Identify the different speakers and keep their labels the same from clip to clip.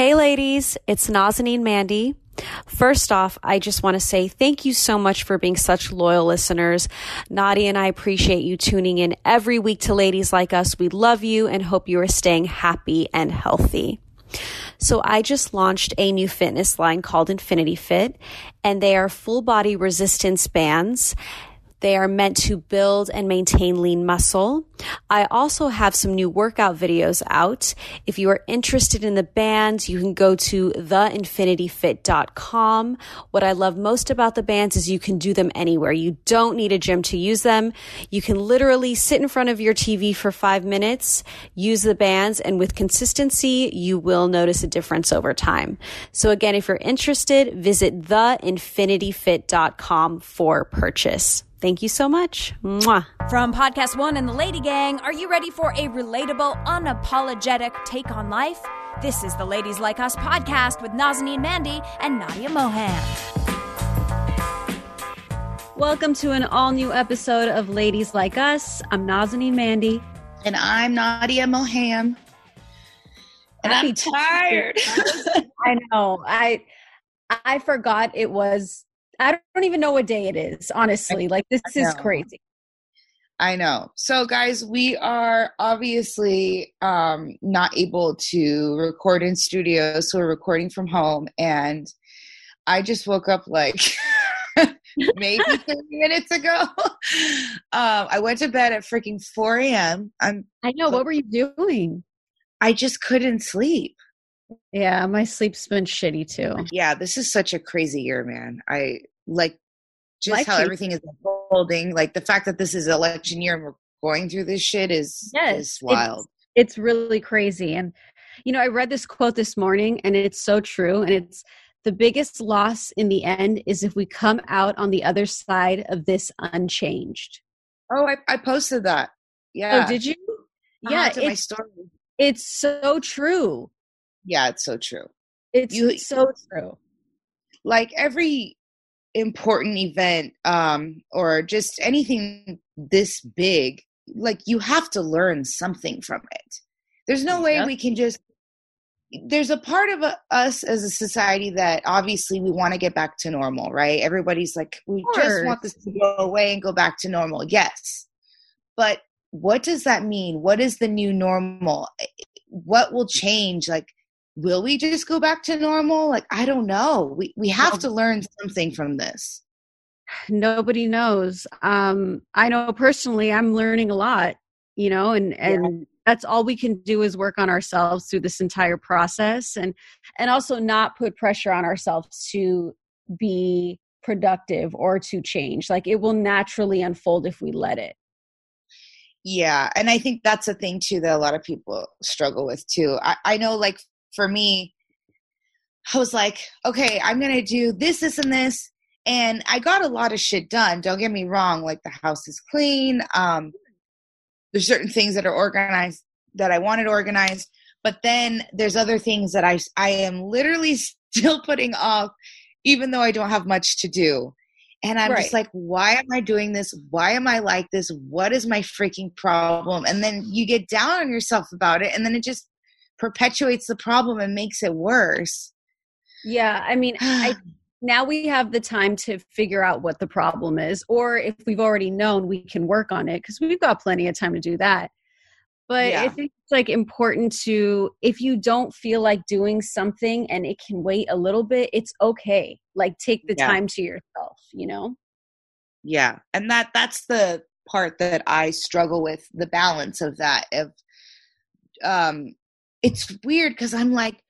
Speaker 1: Hey, ladies, it's Nazanin Mandi. First off, I just want to say thank you so much for being such loyal listeners. Nadia and I appreciate you tuning in every week to Ladies Like Us. We love you and hope you are staying happy and healthy. So I just launched a new fitness line called Infinity Fit, and they are full body resistance bands they are meant to build and maintain lean muscle. I also have some new workout videos out. If you are interested in the bands, you can go to theinfinityfit.com. What I love most about the bands is you can do them anywhere. You don't need a gym to use them. You can literally sit in front of your TV for five minutes, use the bands, and with consistency, you will notice a difference over time. So again, if you're interested, visit theinfinityfit.com for purchase. Thank you so much. Mwah.
Speaker 2: From Podcast One and the Lady Gang, are you ready for a relatable, unapologetic take on life? This is the Ladies Like Us podcast with Nazanin Mandi and Nadia Moham.
Speaker 1: Welcome to an all new episode of Ladies Like Us. I'm Nazanin Mandi.
Speaker 3: And I'm Nadia Moham. And Happy I'm tired.
Speaker 1: I know. I I forgot it was I don't even know what day it is, honestly. Like, this is crazy.
Speaker 3: I know. So, guys, we are obviously um, not able to record in studio, so we're recording from home. And I just woke up like maybe 30 minutes ago. Um, I went to bed at freaking 4 a.m. I'm.
Speaker 1: I know. What were you doing?
Speaker 3: I just couldn't sleep.
Speaker 1: Yeah, my sleep's been shitty too.
Speaker 3: Yeah, this is such a crazy year, man. I like just Life how everything is unfolding. Like the fact that this is election year and we're going through this shit is yes, is wild.
Speaker 1: It's, it's really crazy. And you know, I read this quote this morning and it's so true. And it's the biggest loss in the end is if we come out on the other side of this unchanged.
Speaker 3: Oh, I, I posted that. Oh, yeah.
Speaker 1: Oh, did you?
Speaker 3: Yeah, it's my story.
Speaker 1: It's so true.
Speaker 3: Yeah, it's so true.
Speaker 1: It's you, so true.
Speaker 3: Like every important event um, or just anything this big, like you have to learn something from it. There's no way we can just. There's a part of a, us as a society that obviously we want to get back to normal, right? Everybody's like, we just want this to go away and go back to normal. Yes. But what does that mean? What is the new normal? What will change? Like, will we just go back to normal? Like, I don't know. We we have to learn something from this.
Speaker 1: Nobody knows. Um, I know personally I'm learning a lot, you know, and and yeah. that's all we can do is work on ourselves through this entire process and and also not put pressure on ourselves to be productive or to change. Like it will naturally unfold if we let it.
Speaker 3: Yeah, and I think that's a thing too that a lot of people struggle with too. I, I know, like for me, I was like, okay, I'm going to do this, this, and this. And I got a lot of shit done. Don't get me wrong. Like the house is clean. Um, there's certain things that are organized that I wanted organized. But then there's other things that I, I am literally still putting off, even though I don't have much to do. And I'm right. just like, why am I doing this? Why am I like this? What is my freaking problem? And then you get down on yourself about it. And then it just perpetuates the problem and makes it worse.
Speaker 1: Yeah, I mean, I now we have the time to figure out what the problem is or if we've already known we can work on it because we've got plenty of time to do that
Speaker 4: But
Speaker 3: Yeah.
Speaker 4: I think it's like important to if you don't feel like doing something and it can wait a little bit, it's okay. Like take the
Speaker 3: Yeah.
Speaker 4: time to yourself, you know?
Speaker 3: yeah and that that's the part that i struggle with the balance of that of um it's weird because i'm like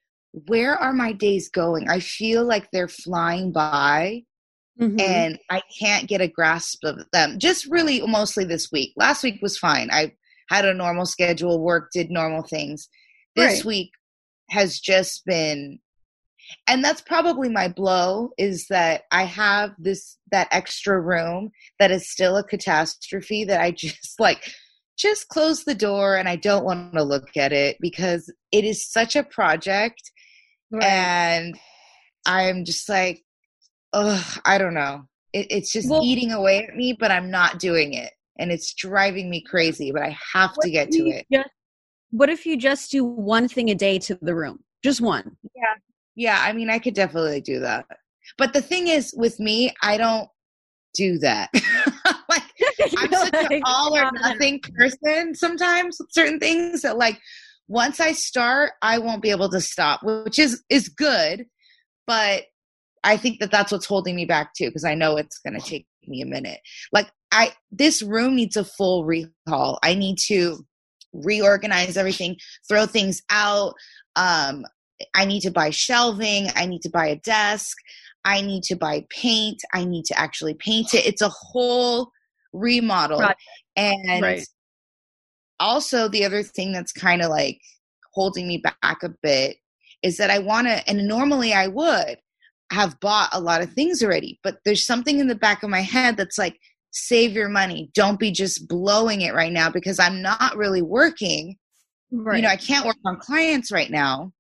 Speaker 3: where are my days going i feel like they're flying by
Speaker 4: Mhm.
Speaker 3: and i can't get a grasp of them just really mostly this week last week was fine i had a normal schedule work did normal things this
Speaker 4: Right.
Speaker 3: week has just been and that's probably my blow is that i have this that extra room that is still a catastrophe that i just like just close the door and i don't want to look at it because it is such a project
Speaker 4: Right.
Speaker 3: and i'm just like ugh i don't know it, it's just
Speaker 4: Well-
Speaker 3: eating away at me but i'm not doing it and it's driving me crazy but i have to get to it
Speaker 4: just- what if you just do one thing a day to the room? Just one.
Speaker 3: Yeah. Yeah, I mean, I could definitely do that. But the thing is, with me, I don't do that. like, I'm such an all or nothing person sometimes with certain things that, like, once I start, I won't be able to stop, which is is good. But I think that that's what's holding me back too, because I know it's going to take me a minute. Like, I this room needs a full recall. I need to reorganize everything, throw things out. Um, I need to buy shelving. I need to buy a desk. I need to buy paint. I need to actually paint it. It's a whole remodel.
Speaker 4: Project.
Speaker 3: And
Speaker 4: Right.
Speaker 3: also, the other thing that's kind of like holding me back a bit is that I want to, and normally I would have bought a lot of things already, but there's something in the back of my head that's like, save your money. Don't be just blowing it right now because I'm not really working
Speaker 4: Right.
Speaker 3: you know i can't work on clients right now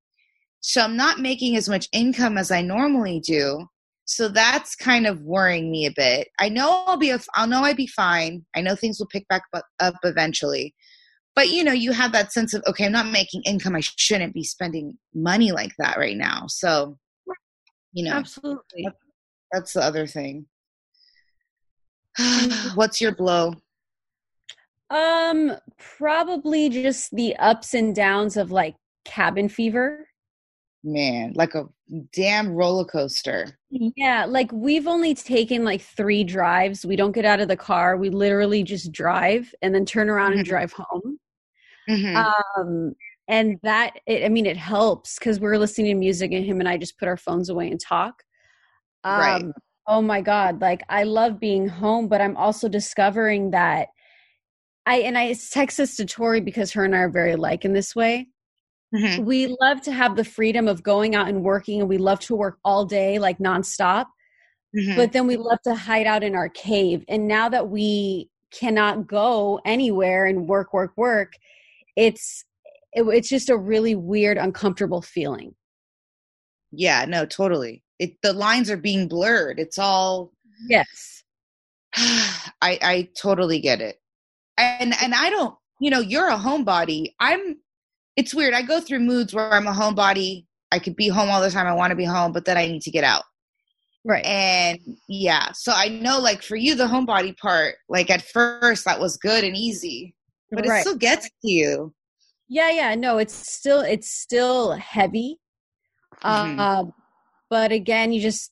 Speaker 3: so i'm not making as much income as i normally do. So that's kind of worrying me a bit. I know i'll be i'll know i'll be fine. I know things will pick back up, up eventually. But you know you have that sense of okay i'm not making income. I shouldn't be spending money like that right now. So you know
Speaker 4: Absolutely.
Speaker 3: that's the other thing. What's your blow?
Speaker 4: Um, probably just the ups and downs of like cabin fever.
Speaker 3: Man like a damn roller coaster
Speaker 4: Yeah, like we've only taken like three drives. We don't get out of the car. We literally just drive and then turn around and
Speaker 3: Mhm.
Speaker 4: drive home.
Speaker 3: Mhm.
Speaker 4: Um, and that, it, I mean, it helps because we're listening to music and him and I just put our phones away and talk. Um,
Speaker 3: Right.
Speaker 4: Oh my God. Like I love being home, but I'm also discovering that I, and I text this to Tori because her and I are very alike in this way.
Speaker 3: Mhm.
Speaker 4: we love to have the freedom of going out and working and we love to work all day like nonstop
Speaker 3: Mhm.
Speaker 4: but then we love to hide out in our cave and now that we cannot go anywhere and work work work it's it, it's just a really weird uncomfortable feeling
Speaker 3: Yeah, no, totally. It the lines are being blurred. It's all
Speaker 4: yes
Speaker 3: I I totally get it. And and I don't, you know, you're a homebody. I'm it's weird. I go through moods where I'm a homebody. I could be home all the time. I want to be home, but then I need to get out.
Speaker 4: right
Speaker 3: And yeah, so I know like for you the homebody part, like at first that was good and easy, but it still gets to you.
Speaker 4: yeah yeah no it's still it's still heavy
Speaker 3: Mhm.
Speaker 4: uh, but again you just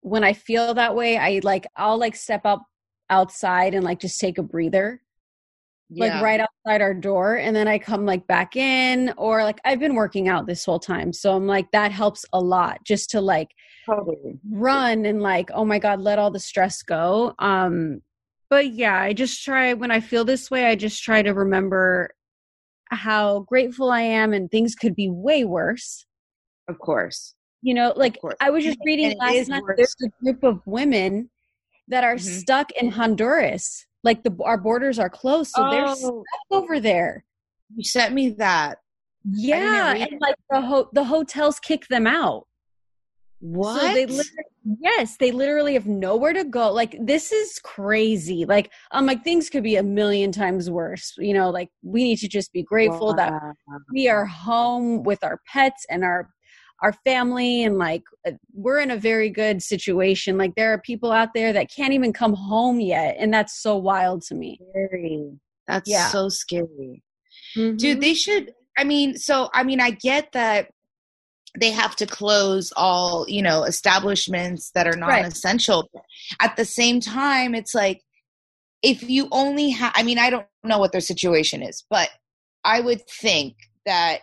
Speaker 4: when i feel that way i like i'll like step up outside and like just take a breather like right outside our door and then i come like back in or like i've been working out this whole time so i'm like that helps a lot just to like
Speaker 3: Totally.
Speaker 4: run and like oh my god let all the stress go um but yeah i just try when i feel this way i just try to remember how grateful i am and things could be way worse
Speaker 3: Of course.
Speaker 4: you know like i was just reading
Speaker 3: it
Speaker 4: last night
Speaker 3: worse.
Speaker 4: there's a group of women that are
Speaker 3: Mhm.
Speaker 4: stuck in honduras like the our borders are closed so they're stuck
Speaker 3: Oh,
Speaker 4: over there
Speaker 3: you sent me that.
Speaker 4: yeah and like the ho- the hotels kick them out
Speaker 3: What?
Speaker 4: So they literally, yes, they literally have nowhere to go. Like this is crazy. Like I'm like things could be a million times worse. You know, like we need to just be grateful that we are home with our pets and our our family and like uh, we're in a very good situation. Like there are people out there that can't even come home yet and that's so wild to me.
Speaker 3: scary. That's
Speaker 4: Yeah.
Speaker 3: so scary.
Speaker 4: Mhm.
Speaker 3: dude they should i mean so i mean i get that they have to close all you know establishments that are non-essential at the same time it's like if you only have i mean i don't know what their situation is but i would think that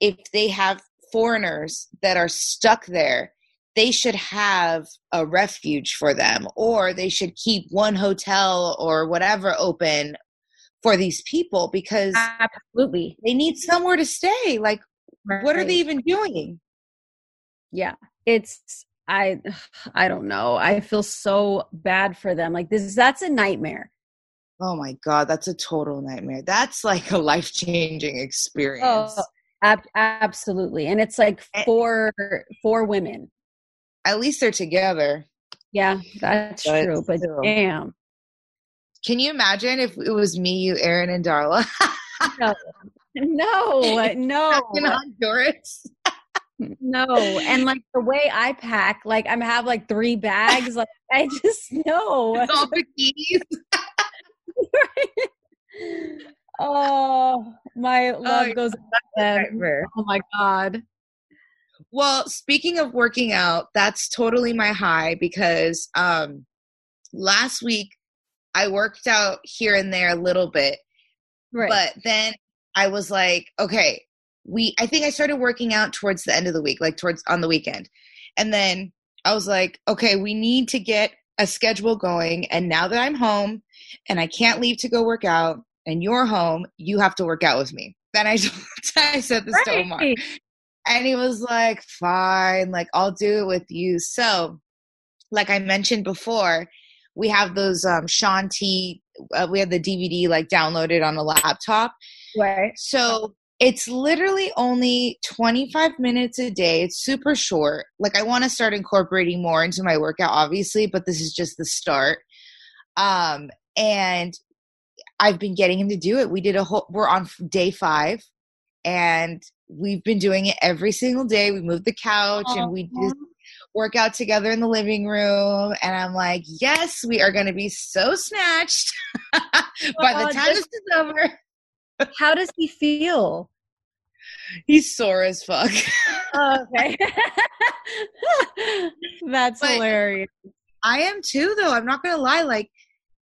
Speaker 3: if they have foreigners that are stuck there they should have a refuge for them or they should keep one hotel or whatever open for these people because
Speaker 4: absolutely.
Speaker 3: they need somewhere to stay. Like, what are they even doing?
Speaker 4: Yeah, it's I I don't know. I feel so bad for them. Like this that's a nightmare.
Speaker 3: Oh my God, that's a total nightmare. That's like a life changing oh, experience.
Speaker 4: Oh, ab- absolutely. And it's like
Speaker 3: Eh.
Speaker 4: for for women.
Speaker 3: At least they're together.
Speaker 4: Yeah, that's true. But damn.
Speaker 3: Can you imagine if it was me, you, Aaron, and Darla
Speaker 4: No. No, no.
Speaker 3: in Honduras?
Speaker 4: No. And like the way I pack, like I'm have like three bags. Like I just know.
Speaker 3: It's all bikinis.
Speaker 4: oh, my love
Speaker 3: yeah,
Speaker 4: goes out. Oh my god.
Speaker 3: Well, speaking of working out, that's totally my high because um last week I worked out here and there a little bit,
Speaker 4: Right.
Speaker 3: but then I was like, okay, we I think I started working out towards the end of the week, like towards on the weekend. And then I was like, okay, we need to get a schedule going and now that I'm home and I can't leave to go work out and you're home, you have to work out with me. Then I I said this to Omar. And he was like, fine, like I'll do it with you. So, like I mentioned before, we have those um Shaun T, uh, we have the DVD like downloaded on a laptop.
Speaker 4: Right.
Speaker 3: So it's literally only 25 minutes a day. It's super short. Like I want to start incorporating more into my workout, obviously, but this is just the start. Um, and I've been getting him to do it. We did a whole, we're on day five and we've been doing it every single day. We moved the couch and we just work out together in the living room. And I'm like, yes, we are going to be so snatched oh by the
Speaker 4: Oh,
Speaker 3: time
Speaker 4: this-
Speaker 3: this is over.
Speaker 4: How does he feel?
Speaker 3: He's sore as fuck.
Speaker 4: Oh, okay. That's
Speaker 3: But-
Speaker 4: hilarious.
Speaker 3: I am too, though. I'm not going to lie. Like,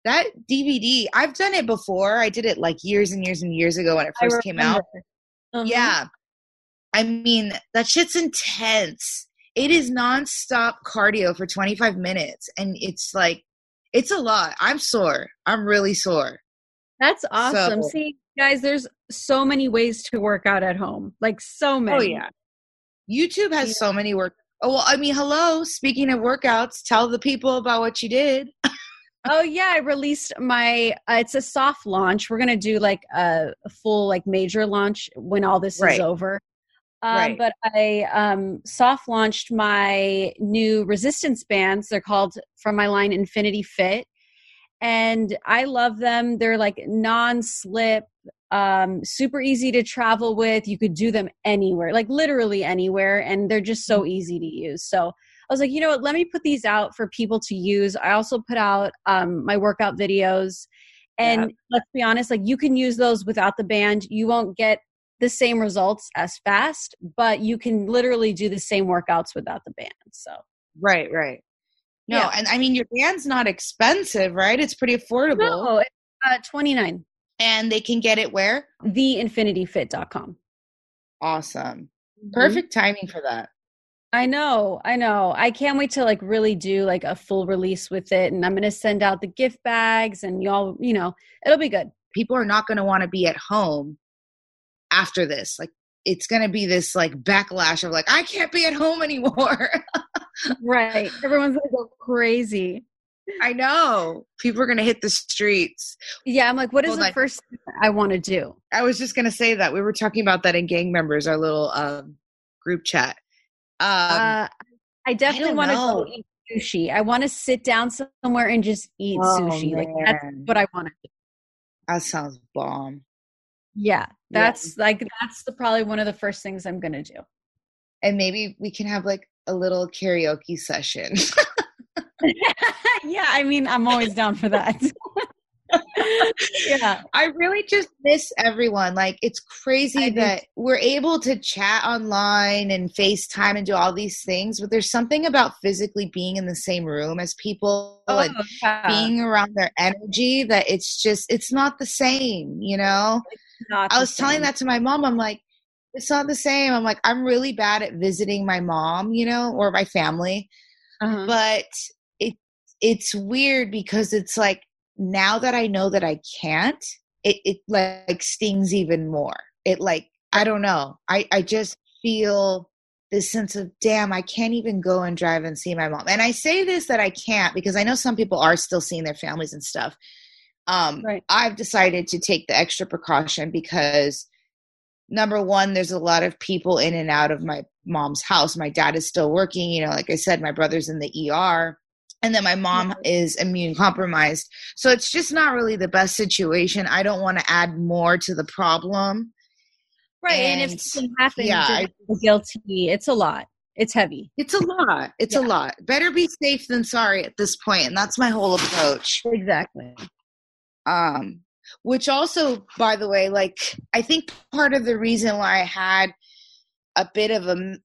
Speaker 3: that DVD, I've done it before. I did it like years and years and years ago when it first came out.
Speaker 4: Uh-huh.
Speaker 3: Yeah. I mean, that shit's intense. It is nonstop cardio for 25 minutes. And it's like, it's a lot. I'm sore. I'm really sore.
Speaker 4: That's awesome.
Speaker 3: So-
Speaker 4: See, guys, there's so many ways to work out at home. Like so many. Oh, yeah.
Speaker 3: YouTube has so many work. Oh, well, I mean, hello. Speaking of workouts, tell the people about what you did.
Speaker 4: Oh yeah, I released my. Uh, it's a soft launch. We're gonna do like a, full like major launch when all this
Speaker 3: Right.
Speaker 4: is over. Um,
Speaker 3: Right.
Speaker 4: But I um, soft launched my new resistance bands. They're called from my line Infinity Fit, and I love them. They're like non-slip, um, super easy to travel with. You could do them anywhere, like literally anywhere, and they're just so easy to use. So I was like, you know what? Let me put these out for people to use. I also put out um, my workout videos, and let's be honest, like you can use those without the band. You won't get the same results as fast, but you can literally do the same workouts without the band. So
Speaker 3: Right, right. No,
Speaker 4: Yeah.
Speaker 3: and I mean, your band's not expensive, right? It's pretty affordable.
Speaker 4: no, it's, uh, twenty nine.
Speaker 3: And they can get it where?
Speaker 4: Theinfinityfit.com.
Speaker 3: Awesome.
Speaker 4: Mm-hmm.
Speaker 3: Perfect timing for that.
Speaker 4: I know, I know. I can't wait to like really do like a full release with it, and I'm gonna send out the gift bags, and y'all, you know, it'll be good.
Speaker 3: People are not going to want to be at home after this. Like, it's going to be this like backlash of like, I can't be at home anymore.
Speaker 4: Right? Everyone's gonna go crazy.
Speaker 3: I know. People are going to hit the streets.
Speaker 4: Yeah, I'm like, what is
Speaker 3: Hold
Speaker 4: the
Speaker 3: on.
Speaker 4: first thing I want to do?
Speaker 3: I was just going to say that. We were talking about that in Gang Members, our little um, group chat. Um,
Speaker 4: uh, I definitely want to go eat sushi. I want to sit down somewhere and just eat
Speaker 3: Oh,
Speaker 4: sushi. Like that's what I want to do.
Speaker 3: that sounds bomb.
Speaker 4: Yeah, that's like that's the probably one of the first things I'm gonna do.
Speaker 3: And maybe we can have like a little karaoke session.
Speaker 4: yeah, I mean, I'm always down for that. yeah.
Speaker 3: I really just miss everyone. Like it's crazy that we're able to chat online and FaceTime and do all these things, but there's something about physically being in the same room as people
Speaker 4: Oh,
Speaker 3: and
Speaker 4: yeah.
Speaker 3: being around their energy that it's just it's not the same, you know? I was telling that to my mom. I'm like, it's not the same. I'm like, I'm really bad at visiting my mom, you know, or my family.
Speaker 4: Uh-huh.
Speaker 3: But it it's weird because it's like now that I know that I can't, it, it like stings even more. It like I don't know. I, I just feel this sense of damn, I can't even go and drive and see my mom. And I say this that I can't because I know some people are still seeing their families and stuff. Um,
Speaker 4: Right.
Speaker 3: I've decided to take the extra precaution because number one, there's a lot of people in and out of my mom's house. My dad is still working, you know, like I said, my brother's in the ER. And then my mom is immune compromised. So it's just not really the best situation. I don't want to add more to the problem.
Speaker 4: Right. And,
Speaker 3: And,
Speaker 4: if something happens,
Speaker 3: yeah,
Speaker 4: feel guilty. It's a lot. It's heavy.
Speaker 3: It's a lot. It's a lot. Better be safe than sorry at this point, And that's my whole approach.
Speaker 4: Exactly.
Speaker 3: um which also by the way like i think part of the reason why i had a bit of a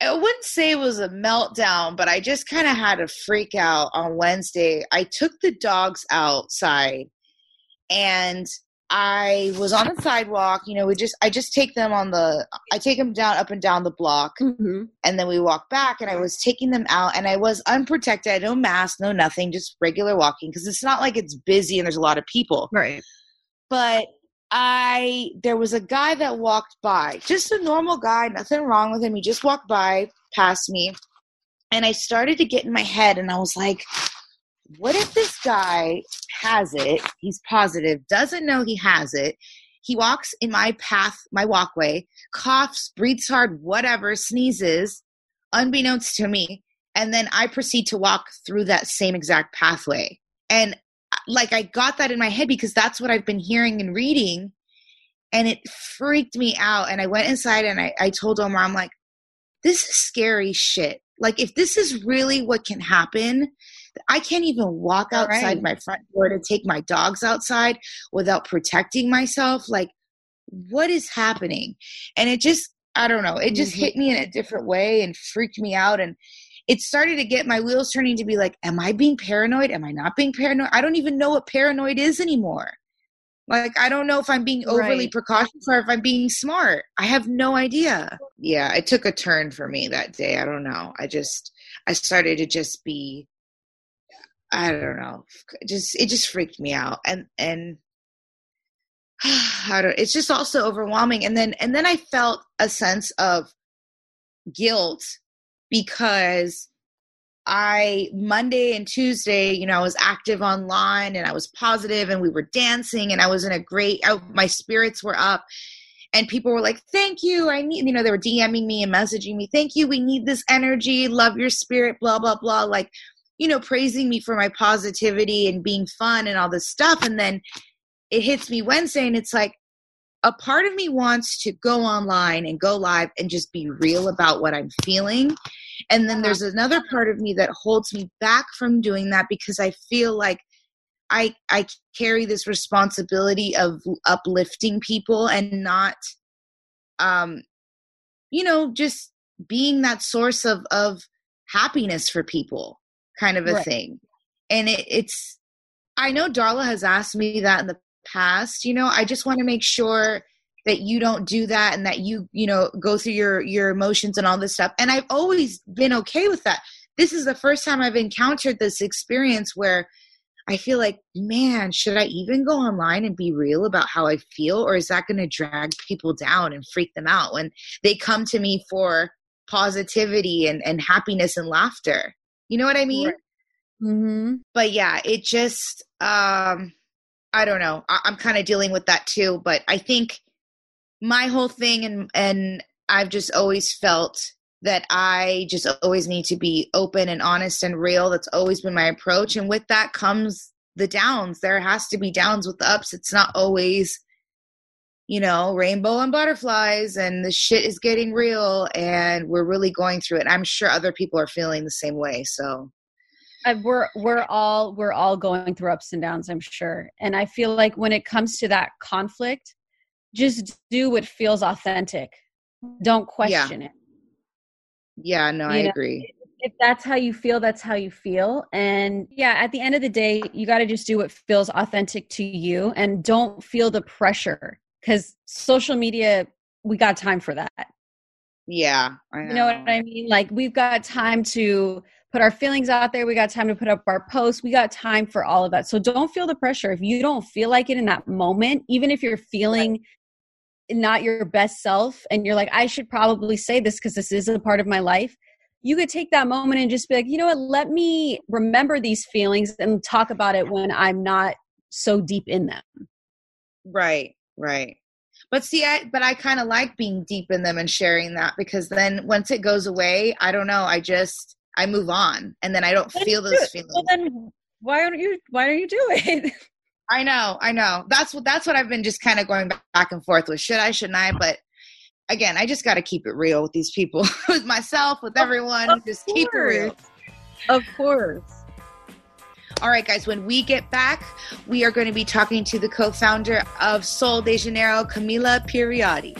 Speaker 3: i wouldn't say it was a meltdown but i just kind of had a freak out on wednesday i took the dogs outside and i was on the sidewalk you know we just i just take them on the i take them down up and down the block
Speaker 4: Mm-hmm.
Speaker 3: and then we walk back and i was taking them out and i was unprotected no mask no nothing just regular walking because it's not like it's busy and there's a lot of people
Speaker 4: Right.
Speaker 3: but i there was a guy that walked by just a normal guy nothing wrong with him. He just walked by past me. And i started to get in my head and i was like what if this guy has it? He's positive doesn't know he has it. He walks in my path my walkway coughs breathes hard whatever sneezes unbeknownst to me. And then i proceed to walk through that same exact pathway. And like i got that in my head because that's what i've been hearing and reading. And it freaked me out. And i went inside and i, I told omar i'm like this is scary shit. Like if this is really what can happen i can't even walk outside
Speaker 4: right.
Speaker 3: my front door to take my dogs outside without protecting myself. Like what is happening? And it just i don't know it just
Speaker 4: Mhm.
Speaker 3: hit me in a different way and freaked me out. And it started to get my wheels turning to be like am i being paranoid? Am i not being paranoid? I don't even know what paranoid is anymore. Like i don't know if i'm being overly
Speaker 4: Right.
Speaker 3: precautious or if i'm being smart. I have no idea. Yeah it took a turn for me that day. I don't know. I just i started to just be i don't know. Just it just freaked me out. And and I don't it's just also overwhelming. And then and then I felt a sense of guilt because I Monday and Tuesday, you know, I was active online and I was positive and we were dancing and I was in a great I, my spirits were up and people were like, "Thank you. I need, you know, they were DMing me and messaging me, "Thank you. We need this energy. Love your spirit, blah blah blah." Like, you know, praising me for my positivity and being fun and all this stuff and then it hits me Wednesday and it's like a part of me wants to go online and go live and just be real about what I'm feeling. And then there's another part of me that holds me back from doing that because I feel like I I carry this responsibility of uplifting people and not um you know just being that source of of happiness for people kind of a
Speaker 4: Right.
Speaker 3: thing. And it, it's I know Darla has asked me that in the past, you know, I just want to make sure that you don't do that and that you, you know, go through your your emotions and all this stuff. And I've always been okay with that. This is the first time I've encountered this experience where I feel like, man, should I even go online and be real about how I feel or is that going to drag people down and freak them out when they come to me for positivity and and happiness and laughter? You know what I mean?
Speaker 4: Right. Mm-hmm.
Speaker 3: but yeah it just um i don't know. I, i'm kind of dealing with that too but i think my whole thing and and i've just always felt that i just always need to be open and honest and real. That's always been my approach and with that comes the downs. There has to be downs with the ups. It's not always you know rainbow and butterflies and the shit is getting real and we're really going through it. I'm sure other people are feeling the same way so
Speaker 4: I, we're we're all we're all going through ups and downs i'm sure and i feel like when it comes to that conflict just do what feels authentic don't question it
Speaker 3: Yeah, no, I
Speaker 4: You know,
Speaker 3: agree.
Speaker 4: if that's how you feel that's how you feel and yeah at the end of the day you got to just do what feels authentic to you and don't feel the pressure because social media we got time for that
Speaker 3: Yeah, I know.
Speaker 4: You know what I mean? Like we've got time to put our feelings out there. We got time to put up our posts. We got time for all of that. So don't feel the pressure. If you don't feel like it in that moment, even if you're feeling not your best self and you're like, I should probably say this because this is a part of my life, you could take that moment and just be like, you know what, let me remember these feelings and talk about it when I'm not so deep in them.
Speaker 3: Right, right. But see, I but I kind of like being deep in them and sharing that because then once it goes away, I don't know. I just I move on, and then I don't
Speaker 4: Then
Speaker 3: feel those feelings.
Speaker 4: Well, then why don't you? Why don't you do it?
Speaker 3: I know, I know. That's what that's what I've been just kind of going back and forth with. Should I? Shouldn't I? But again, I just got to keep it real with these people, with myself, with everyone.
Speaker 4: of
Speaker 3: just keep it real.
Speaker 4: Of course.
Speaker 3: All right, guys, when we get back, we are going to be talking to the co founder of Sol de Janeiro, Camila Pierotti.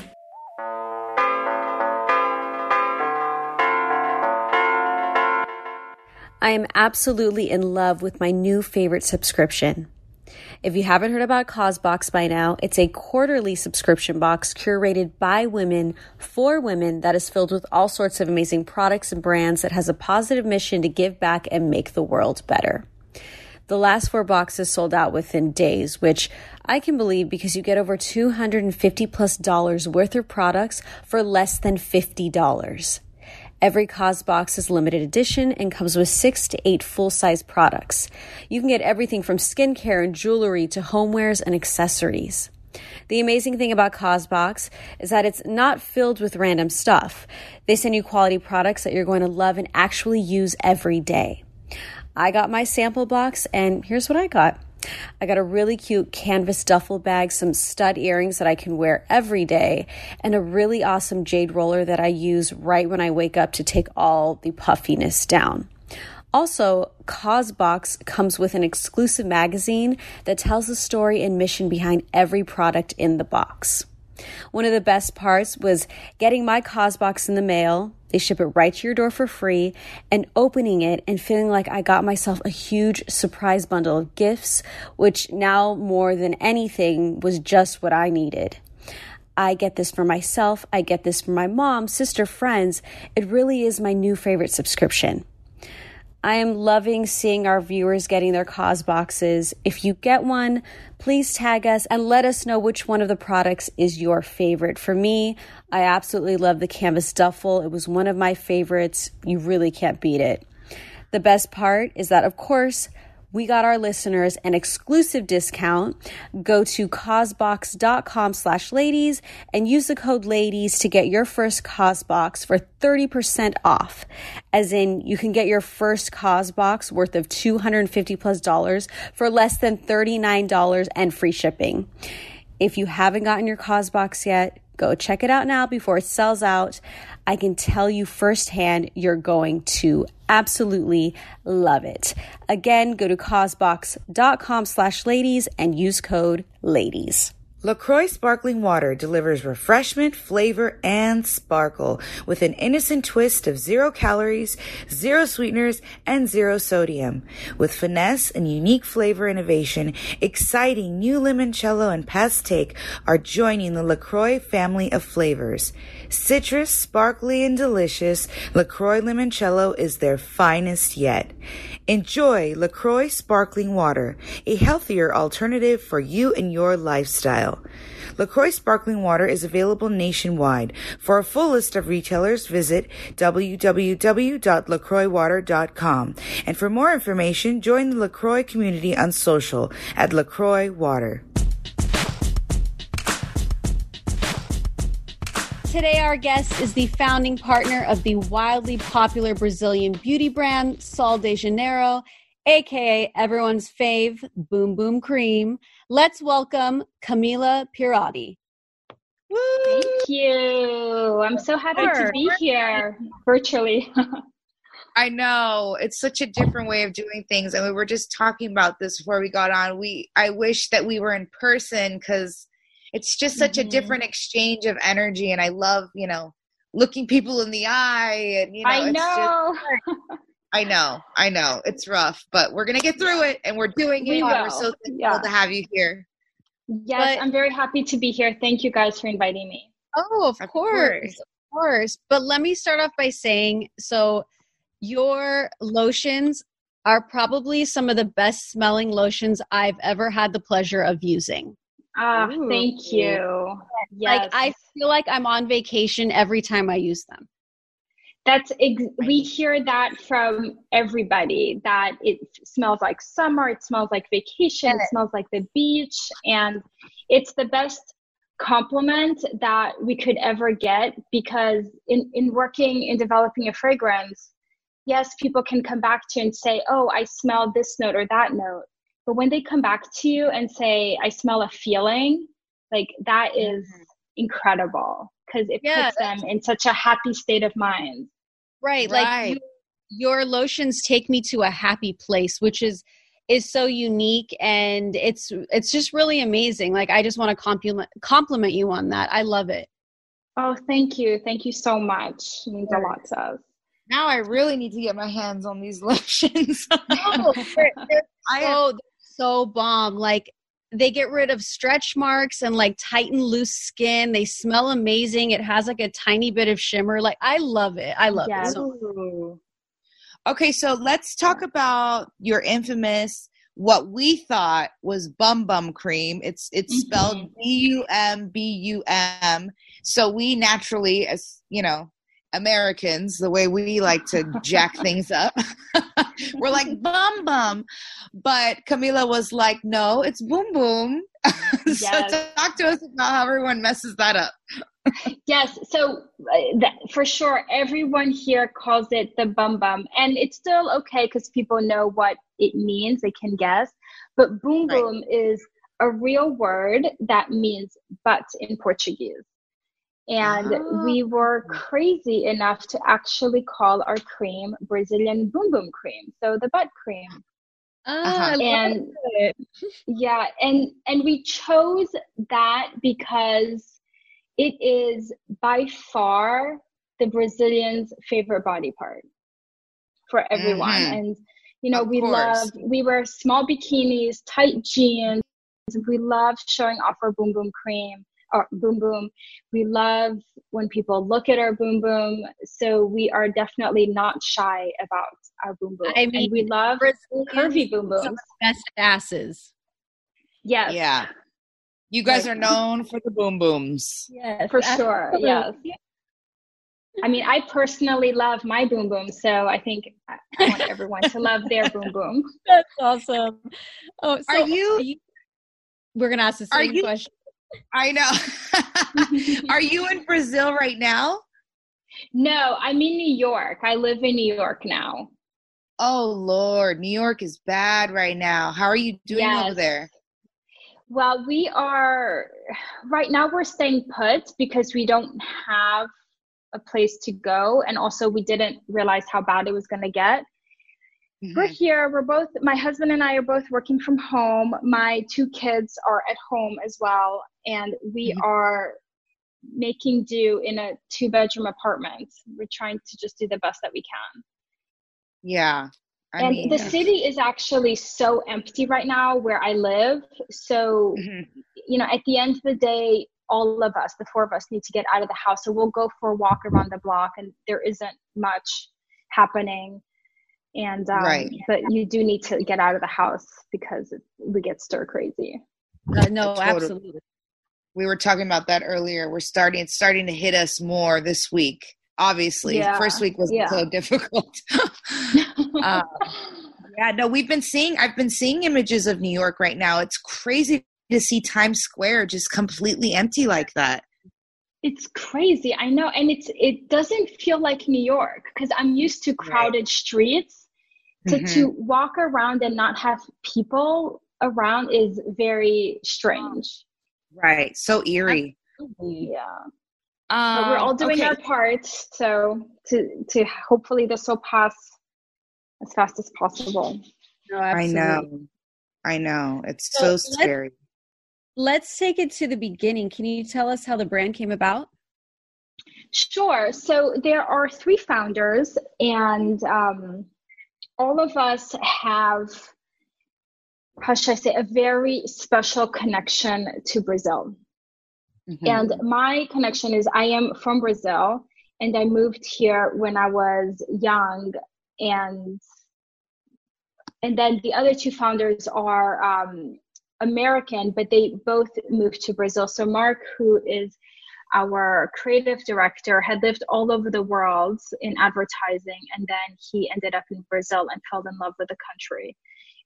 Speaker 1: I am absolutely in love with my new favorite subscription. If you haven't heard about Causebox by now, it's a quarterly subscription box curated by women for women that is filled with all sorts of amazing products and brands that has a positive mission to give back and make the world better. The last four boxes sold out within days, which I can believe because you get over 250 plus dollars worth of products for less than $50. Every Causebox is limited edition and comes with six to eight full size products. You can get everything from skincare and jewelry to homewares and accessories. The amazing thing about Causebox is that it's not filled with random stuff. They send you quality products that you're going to love and actually use every day. I got my sample box, and here's what I got. I got a really cute canvas duffel bag, some stud earrings that I can wear every day, and a really awesome jade roller that I use right when I wake up to take all the puffiness down. Also, Causebox comes with an exclusive magazine that tells the story and mission behind every product in the box. One of the best parts was getting my Causebox in the mail. They ship it right to your door for free and opening it and feeling like I got myself a huge surprise bundle of gifts, which now more than anything was just what I needed. I get this for myself. I get this for my mom, sister, friends. It really is my new favorite subscription. I am loving seeing our viewers getting their cause boxes. If you get one, please tag us and let us know which one of the products is your favorite. For me, I absolutely love the canvas duffel. It was one of my favorites. You really can't beat it. The best part is that, of course, we got our listeners an exclusive discount. Go to causebox.com slash ladies and use the code ladies to get your first Causebox for 30% off. As in, you can get your first Causebox worth of 250 plus dollars for less than $39 and free shipping. If you haven't gotten your Causebox yet, go check it out now before it sells out. I can tell you firsthand, you're going to absolutely love it. Again, go to causebox.com slash ladies and use code ladies.
Speaker 3: LaCroix Sparkling Water delivers refreshment, flavor, and sparkle with an innocent twist of zero calories, zero sweeteners, and zero sodium. With finesse and unique flavor innovation, exciting new limoncello and pastèque are joining the LaCroix family of flavors. Citrus, sparkly, and delicious, LaCroix Limoncello is their finest yet. Enjoy LaCroix Sparkling Water, a healthier alternative for you and your lifestyle. LaCroix Sparkling Water is available nationwide. For a full list of retailers, visit www.lacroixwater.com. And for more information, join the LaCroix community on social at LaCroix Water.
Speaker 4: Today, our guest is the founding partner of the wildly popular Brazilian beauty brand Sol de Janeiro, aka everyone's fave Boom Boom Cream. Let's welcome Camila Pierotti.
Speaker 5: Thank you. I'm so happy to be here virtually.
Speaker 3: I know it's such a different way of doing things, and we were just talking about this before we got on. We I wish that we were in person because it's just such
Speaker 5: Mhm.
Speaker 3: a different exchange of energy, and I love you know looking people in the eye, and you know,
Speaker 5: I
Speaker 3: it's just-
Speaker 5: know.
Speaker 3: I know, I know, it's rough, but we're gonna get through it, and we're doing it.
Speaker 5: We
Speaker 3: and We're so thankful
Speaker 5: Yeah.
Speaker 3: to have you here.
Speaker 5: yes,
Speaker 4: But-
Speaker 5: I'm very happy to be here. Thank you guys for inviting me.
Speaker 4: Oh, of,
Speaker 3: Of
Speaker 4: course.
Speaker 3: course.
Speaker 4: Of course. But let me start off by saying so your lotions are probably some of the best smelling lotions I've ever had the pleasure of using.
Speaker 5: Ah,
Speaker 4: Ooh.
Speaker 5: thank you. Yes.
Speaker 4: Like I feel like I'm on vacation every time I use them.
Speaker 5: That's ex- we hear that from everybody that it smells like summer, it smells like vacation, it smells like the beach, and it's the best compliment that we could ever get because in in working in developing a fragrance, yes, people can come back to you and say, "Oh, I smell this note or that note," but when they come back to you and say, "I smell a feeling," like that mm-hmm. is incredible because it
Speaker 4: Yeah,
Speaker 5: puts them in such a happy state of mind.
Speaker 4: Right.
Speaker 3: Right.
Speaker 4: Like you, your lotions take me to a happy place, which is is so unique and it's it's just really amazing. Like I just want to compliment compliment you on that. I love it.
Speaker 5: Oh, thank you. Thank you so much. It means a lot to us.
Speaker 3: Now I really need to get my hands on these lotions.
Speaker 4: Oh, they're, they're so they're so bomb. Like they get rid of stretch marks and like tighten loose skin. They smell amazing. It has like a tiny bit of shimmer. Like I love it. I love it. So
Speaker 3: Okay, so let's talk about your infamous what we thought was bum bum cream. It's it's spelled mm-hmm. B U M B U M. So we naturally, as you know, Americans, the way we like to jack things up, we're like bum bum. But Camila was like, no, it's boom boom.
Speaker 5: Yes.
Speaker 3: so talk to us about how everyone messes that up.
Speaker 5: Yes, so uh, that, for sure, everyone here calls it the bum bum, and it's still okay because people know what it means; they can guess. But boom
Speaker 3: Right.
Speaker 5: boom is a real word that means butt in Portuguese, and we were crazy enough to actually call our cream Brazilian boom boom cream, so the butt cream.
Speaker 4: I love
Speaker 5: And
Speaker 4: it.
Speaker 5: yeah and and we chose that because it is by far the brazilians favorite body part for everyone
Speaker 3: Mhm.
Speaker 5: and you know
Speaker 3: Of
Speaker 5: we love we wear small bikinis tight jeans we love showing off our boom boom cream or boom boom we love when people look at our boom boom so we are definitely not shy about our boom boom
Speaker 4: I
Speaker 5: and we love
Speaker 4: Brazilians,
Speaker 5: curvy boom
Speaker 4: some
Speaker 5: booms
Speaker 4: best asses.
Speaker 5: yes
Speaker 3: Yeah. You guys
Speaker 5: Like-
Speaker 3: are known for the boom booms.
Speaker 4: Yes,
Speaker 5: For sure, yes. I mean, I personally love my boom boom, so I think I I want everyone to love their boom boom.
Speaker 4: That's awesome. Oh, so
Speaker 3: Are you-
Speaker 4: We're gonna ask the
Speaker 3: Are
Speaker 4: same
Speaker 3: you-
Speaker 4: question.
Speaker 3: I know. Are you in Brazil right now?
Speaker 5: No, I'm in New York. I live in New York now.
Speaker 3: Oh Lord, New York is bad right now. How are you doing over there?
Speaker 5: Well, we are right now. We're staying put because we don't have a place to go, and also we didn't realize how bad it was going to get. We're mm-hmm. here. We're both, my husband and I are both working from home. My two kids are at home as well. And we
Speaker 3: Mhm.
Speaker 5: are making do in a two bedroom apartment. We're trying to just do the best that we can.
Speaker 3: Yeah. I
Speaker 5: and
Speaker 3: mean,
Speaker 5: the city is actually so empty right now where I live. So,
Speaker 3: Mhm.
Speaker 5: you know, at the end of the day, all of us, the four of us, need to get out of the house. So we'll go for a walk around the block, and there isn't much happening. And um,
Speaker 3: Right.
Speaker 5: but you do need to get out of the house because we get stir crazy.
Speaker 4: Uh, no,
Speaker 3: Totally.
Speaker 4: absolutely.
Speaker 3: We were talking about that earlier. We're starting it's starting to hit us more this week. Obviously.
Speaker 5: Yeah,
Speaker 3: First week was
Speaker 5: yeah.
Speaker 3: so difficult. uh, yeah, no, we've been seeing I've been seeing images of New York right now. It's crazy to see Times Square just completely empty like that.
Speaker 5: it's crazy, I know, and it's it doesn't feel like New York because I'm used to crowded streets. To
Speaker 3: Mhm.
Speaker 5: to walk around and not have people around is very strange.
Speaker 3: Right. So eerie.
Speaker 5: Yeah.
Speaker 3: Um,
Speaker 5: but we're all doing
Speaker 3: okay.
Speaker 5: our part so to to hopefully this will pass as fast as possible.
Speaker 4: No,
Speaker 3: I know. I know. It's
Speaker 4: So
Speaker 3: so,
Speaker 4: let's-
Speaker 3: scary.
Speaker 4: Let's take it to the beginning. Can you tell us how the brand came about?
Speaker 5: Sure. So there are three founders, and um, all of us have, how should I say, a very special connection to Brazil.
Speaker 3: Mhm.
Speaker 5: And my connection is I am from Brazil, and I moved here when I was young, and and then the other two founders are um, American, but they both moved to Brazil. So Mark, who is our creative director, had lived all over the world in advertising, and then he ended up in Brazil and fell in love with the country,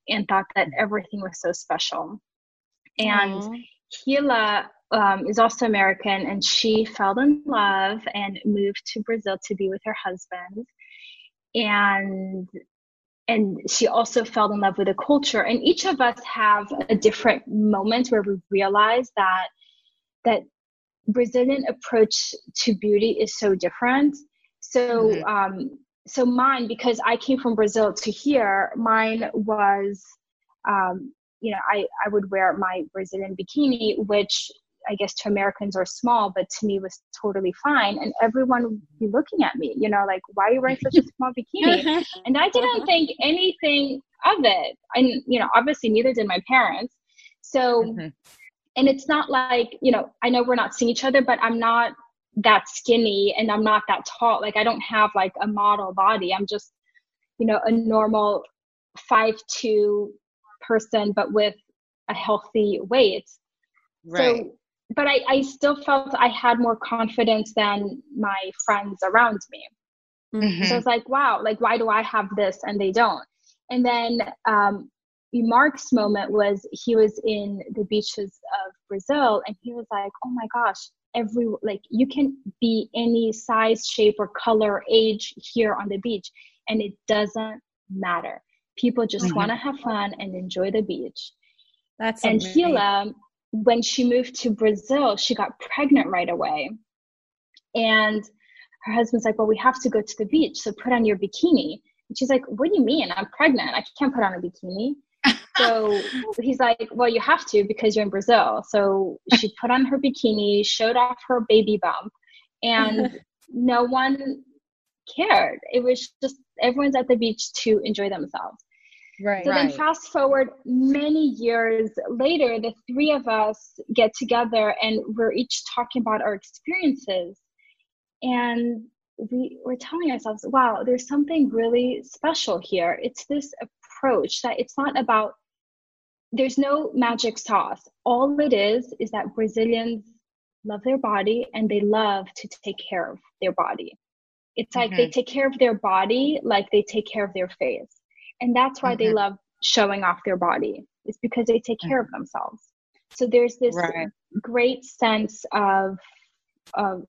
Speaker 5: and thought that everything was so special. And
Speaker 4: Aw.
Speaker 5: Gila um, is also American, and she fell in love and moved to Brazil to be with her husband. And and she also fell in love with the culture. And each of us have a different moment where we realize that that Brazilian approach to beauty is so different. So
Speaker 3: Mhm.
Speaker 5: um, so mine because I came from Brazil to here, mine was um, you know, I, I would wear my Brazilian bikini, which I guess to Americans are small, but to me was totally fine. And everyone would be looking at me, you know, like, why are you wearing such a small bikini? And I didn't think anything of it. And, you know, obviously neither did my parents. So,
Speaker 3: Mhm.
Speaker 5: and it's not like, you know, I know we're not seeing each other, but I'm not that skinny and I'm not that tall. Like, I don't have like a model body. I'm just, you know, a normal five two person, but with a healthy weight.
Speaker 3: Right.
Speaker 5: So, but I, I still felt I had more confidence than my friends around me.
Speaker 3: Mhm.
Speaker 5: So I was like, wow, like why do I have this and they don't? And then um, Mark's moment was he was in the beaches of Brazil and he was like, oh my gosh, every like you can be any size, shape, or color, age here on the beach, and it doesn't matter. People just
Speaker 3: Mhm.
Speaker 5: want to have fun and enjoy the beach.
Speaker 4: That's
Speaker 5: And
Speaker 4: amazing.
Speaker 5: Gila, when she moved to Brazil, she got pregnant right away. And her husband's like, Well, we have to go to the beach, so put on your bikini. And she's like, What do you mean? I'm pregnant. I can't put on a bikini. So he's like, Well, you have to because you're in Brazil. So she put on her bikini, showed off her baby bump, and no one cared. It was just everyone's at the beach to enjoy themselves.
Speaker 4: right.
Speaker 5: So then, fast forward many years later, the three of us get together and we're each talking about our experiences. And we, we're telling ourselves, wow, there's something really special here. It's this approach that it's not about, there's no magic sauce. All it is is that Brazilians love their body and they love to take care of their body. It's like they take care of their body like they take care of their face. And that's why they
Speaker 3: Mhm.
Speaker 5: love showing off their body. It's because they take care of themselves. So there's this
Speaker 3: Right.
Speaker 5: great sense of of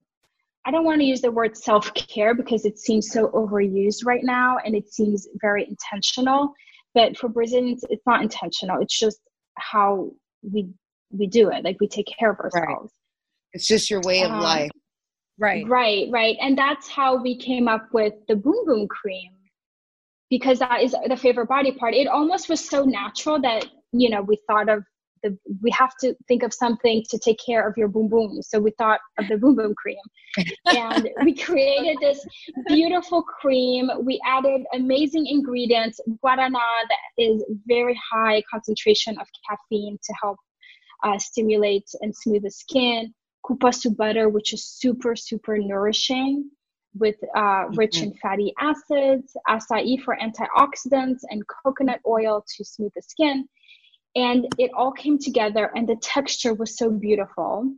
Speaker 5: I don't want to use the word self-care because it seems so overused right now and it seems very intentional. But for Brazilians it's not intentional. It's just how we we do it. Like we take care of ourselves.
Speaker 3: It's just your way of
Speaker 5: Um,
Speaker 3: life.
Speaker 4: Right.
Speaker 5: Right, right. And that's how we came up with the boom boom cream because that is the favorite body part. It almost was so natural that, you know, we thought of the we have to think of something to take care of your boom boom. So we thought of the boom boom cream. and we created this beautiful cream. We added amazing ingredients, guarana that is very high concentration of caffeine to help uh, stimulate and smooth the skin cupuaçu butter, which is super, super nourishing with uh, rich in fatty acids, acai for antioxidants, and coconut oil to smooth the skin. And it all came together, and the texture was so beautiful.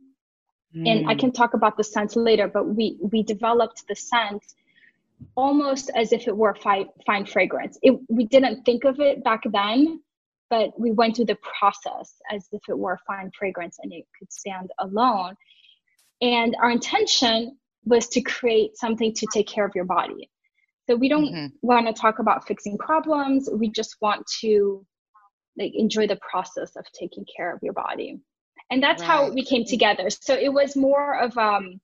Speaker 5: And I
Speaker 3: Mm.
Speaker 5: can talk about the scent later, but we we developed the scent almost as if it were fi- fine fragrance. It, we didn't think of it back then, but we went through the process as if it were fine fragrance and it could stand alone. And our intention was to create something to take care of your body. So we don't
Speaker 3: Mhm.
Speaker 5: want to talk about fixing problems. We just want to like enjoy the process of taking care of your body. And that's how we came together. So it was more of um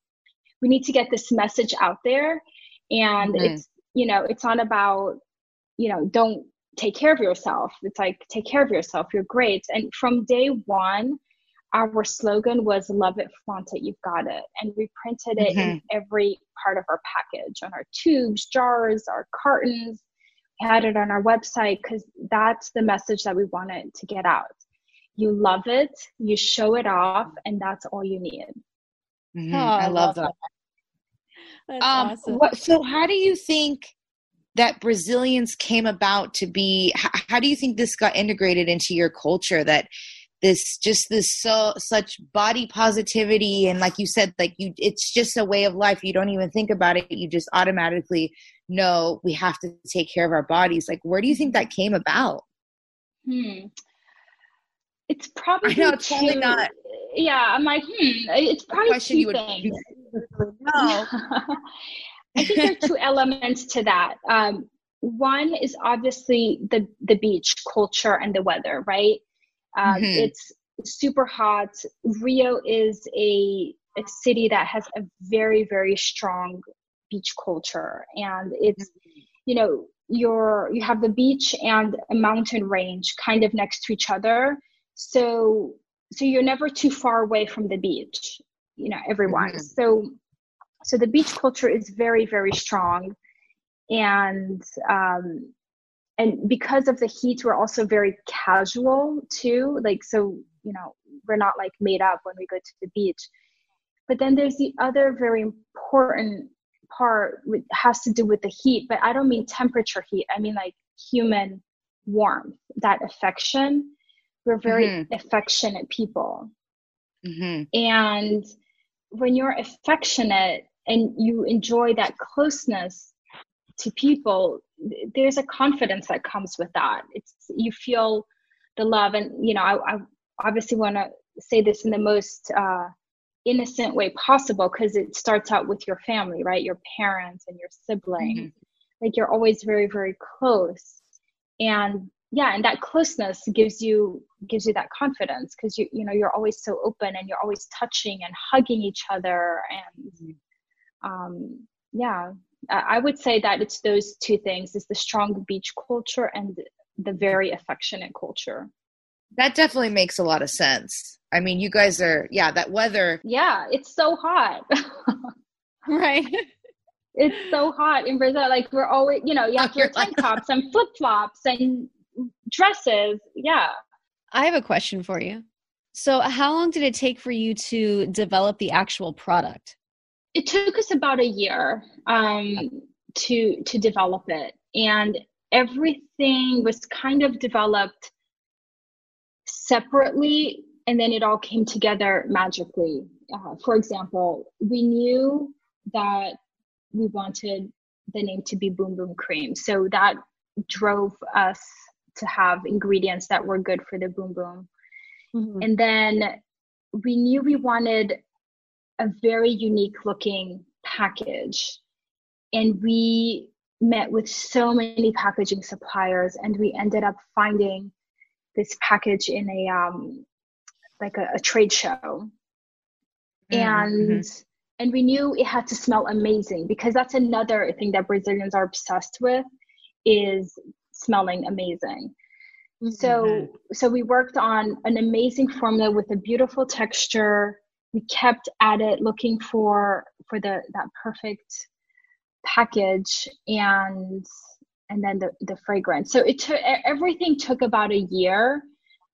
Speaker 5: we need to get this message out there and
Speaker 3: Mhm.
Speaker 5: it's you know, it's not about you know, don't take care of yourself. It's like, take care of yourself. You're great. And from day one, our slogan was love it, flaunt it, you've got it. And we printed it mm-hmm. in every part of our package on our tubes, jars, our cartons. We had it on our website because that's the message that we wanted to get out. You love it, you show it off, and that's all you need.
Speaker 3: Mm-hmm. Oh, I, love, love that.
Speaker 4: that. um, awesome.
Speaker 3: what, so, how do you think that Brazilians came about to be? How, how do you think this got integrated into your culture? That this just this so such body positivity and like you said like you it's just a way of life you don't even think about it you just automatically know we have to take care of our bodies. Like where do you think that came about?
Speaker 5: Hmm. It's probably
Speaker 3: I know, it's probably not.
Speaker 5: Yeah i'm like hmm it's probably two things. no i think there are two elements to that. Um, one is obviously the the beach culture and the weather right? Um, mm-hmm. It's super hot. Rio is a, a city that has a very, very strong beach culture. And it's, mm-hmm. you know, you're, you have the beach and a mountain range kind of next to each other. So, so you're never too far away from the beach, you know, everyone. Mm-hmm. So, so the beach culture is very, very strong. And, um, and because of the heat we're also very casual too like so you know we're not like made up when we go to the beach but then there's the other very important part has to do with the heat but i don't mean temperature heat i mean like human warmth that affection we're very mm-hmm. affectionate people mm-hmm. and when you're affectionate and you enjoy that closeness to people there's a confidence that comes with that it's you feel the love and you know i, I obviously want to say this in the most uh, innocent way possible because it starts out with your family right your parents and your siblings mm-hmm. like you're always very very close and yeah and that closeness gives you gives you that confidence because you you know you're always so open and you're always touching and hugging each other and mm-hmm. um yeah I would say that it's those two things: is the strong beach culture and the very affectionate culture.
Speaker 3: That definitely makes a lot of sense. I mean, you guys are yeah, that weather.
Speaker 5: Yeah, it's so hot.
Speaker 4: right.
Speaker 5: It's so hot in Brazil. Like we're always, you know, you have your tank tops and flip flops and dresses. Yeah.
Speaker 4: I have a question for you. So, how long did it take for you to develop the actual product?
Speaker 5: it took us about a year um, to to develop it, and everything was kind of developed separately, and then it all came together magically. Uh, for example, we knew that we wanted the name to be Boom Boom Cream, so that drove us to have ingredients that were good for the Boom Boom. Mm-hmm. And then we knew we wanted a very unique looking package. And we met with so many packaging suppliers and we ended up finding this package in a um like a, a trade show. Mm-hmm. and and we knew it had to smell amazing because that's another thing that brazilians are obsessed with is smelling amazing. Mm-hmm. so so we worked on an amazing formula with a beautiful texture. We kept at it looking for for the that perfect package and and then the the fragrance. So it took everything took about a year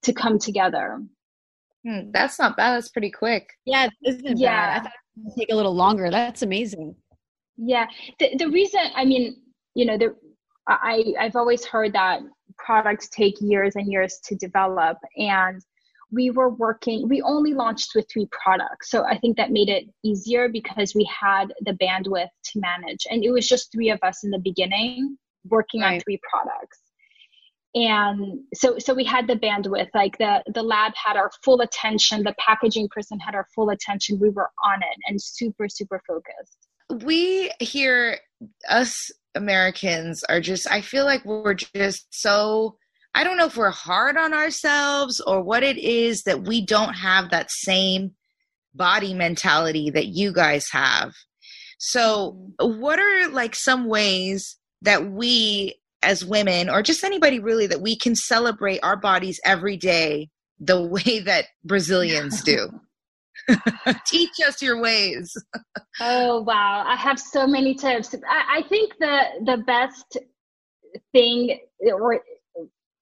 Speaker 5: to come together
Speaker 3: hmm, that's not bad. That's pretty quick.
Speaker 4: Yeah isn't yeah. bad. i thought it would take a little longer. That's amazing.
Speaker 5: Yeah. The, the reason i mean you know the i i've always heard that products take years and years to develop and we were working we only launched with three products. So i think that made it easier because we had the bandwidth to manage and it was just three of us in the beginning working right. on three products and so so we had the bandwidth like the the lab had our full attention the packaging person had our full attention we were on it and super super focused
Speaker 3: we here us americans are just i feel like we're just so I don't know if we're hard on ourselves or what it is that we don't have that same body mentality that you guys have. So, mm-hmm. what are like some ways that we as women or just anybody really that we can celebrate our bodies every day the way that Brazilians do? Teach us your ways.
Speaker 5: oh wow, I have so many tips. I, I think the the best thing or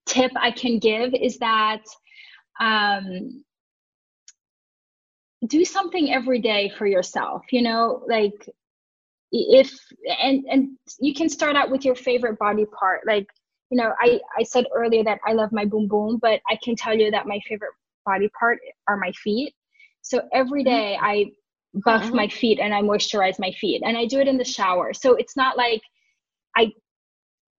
Speaker 5: tip I can give is that um, do something every day for yourself. You know, like if and and you can start out with your favorite body part. Like you know, I I said earlier that I love my boom boom, but I can tell you that my favorite body part are my feet. So every mm-hmm. I buff mm-hmm. my feet and I moisturize my feet, and I do it in the shower. So it's not like I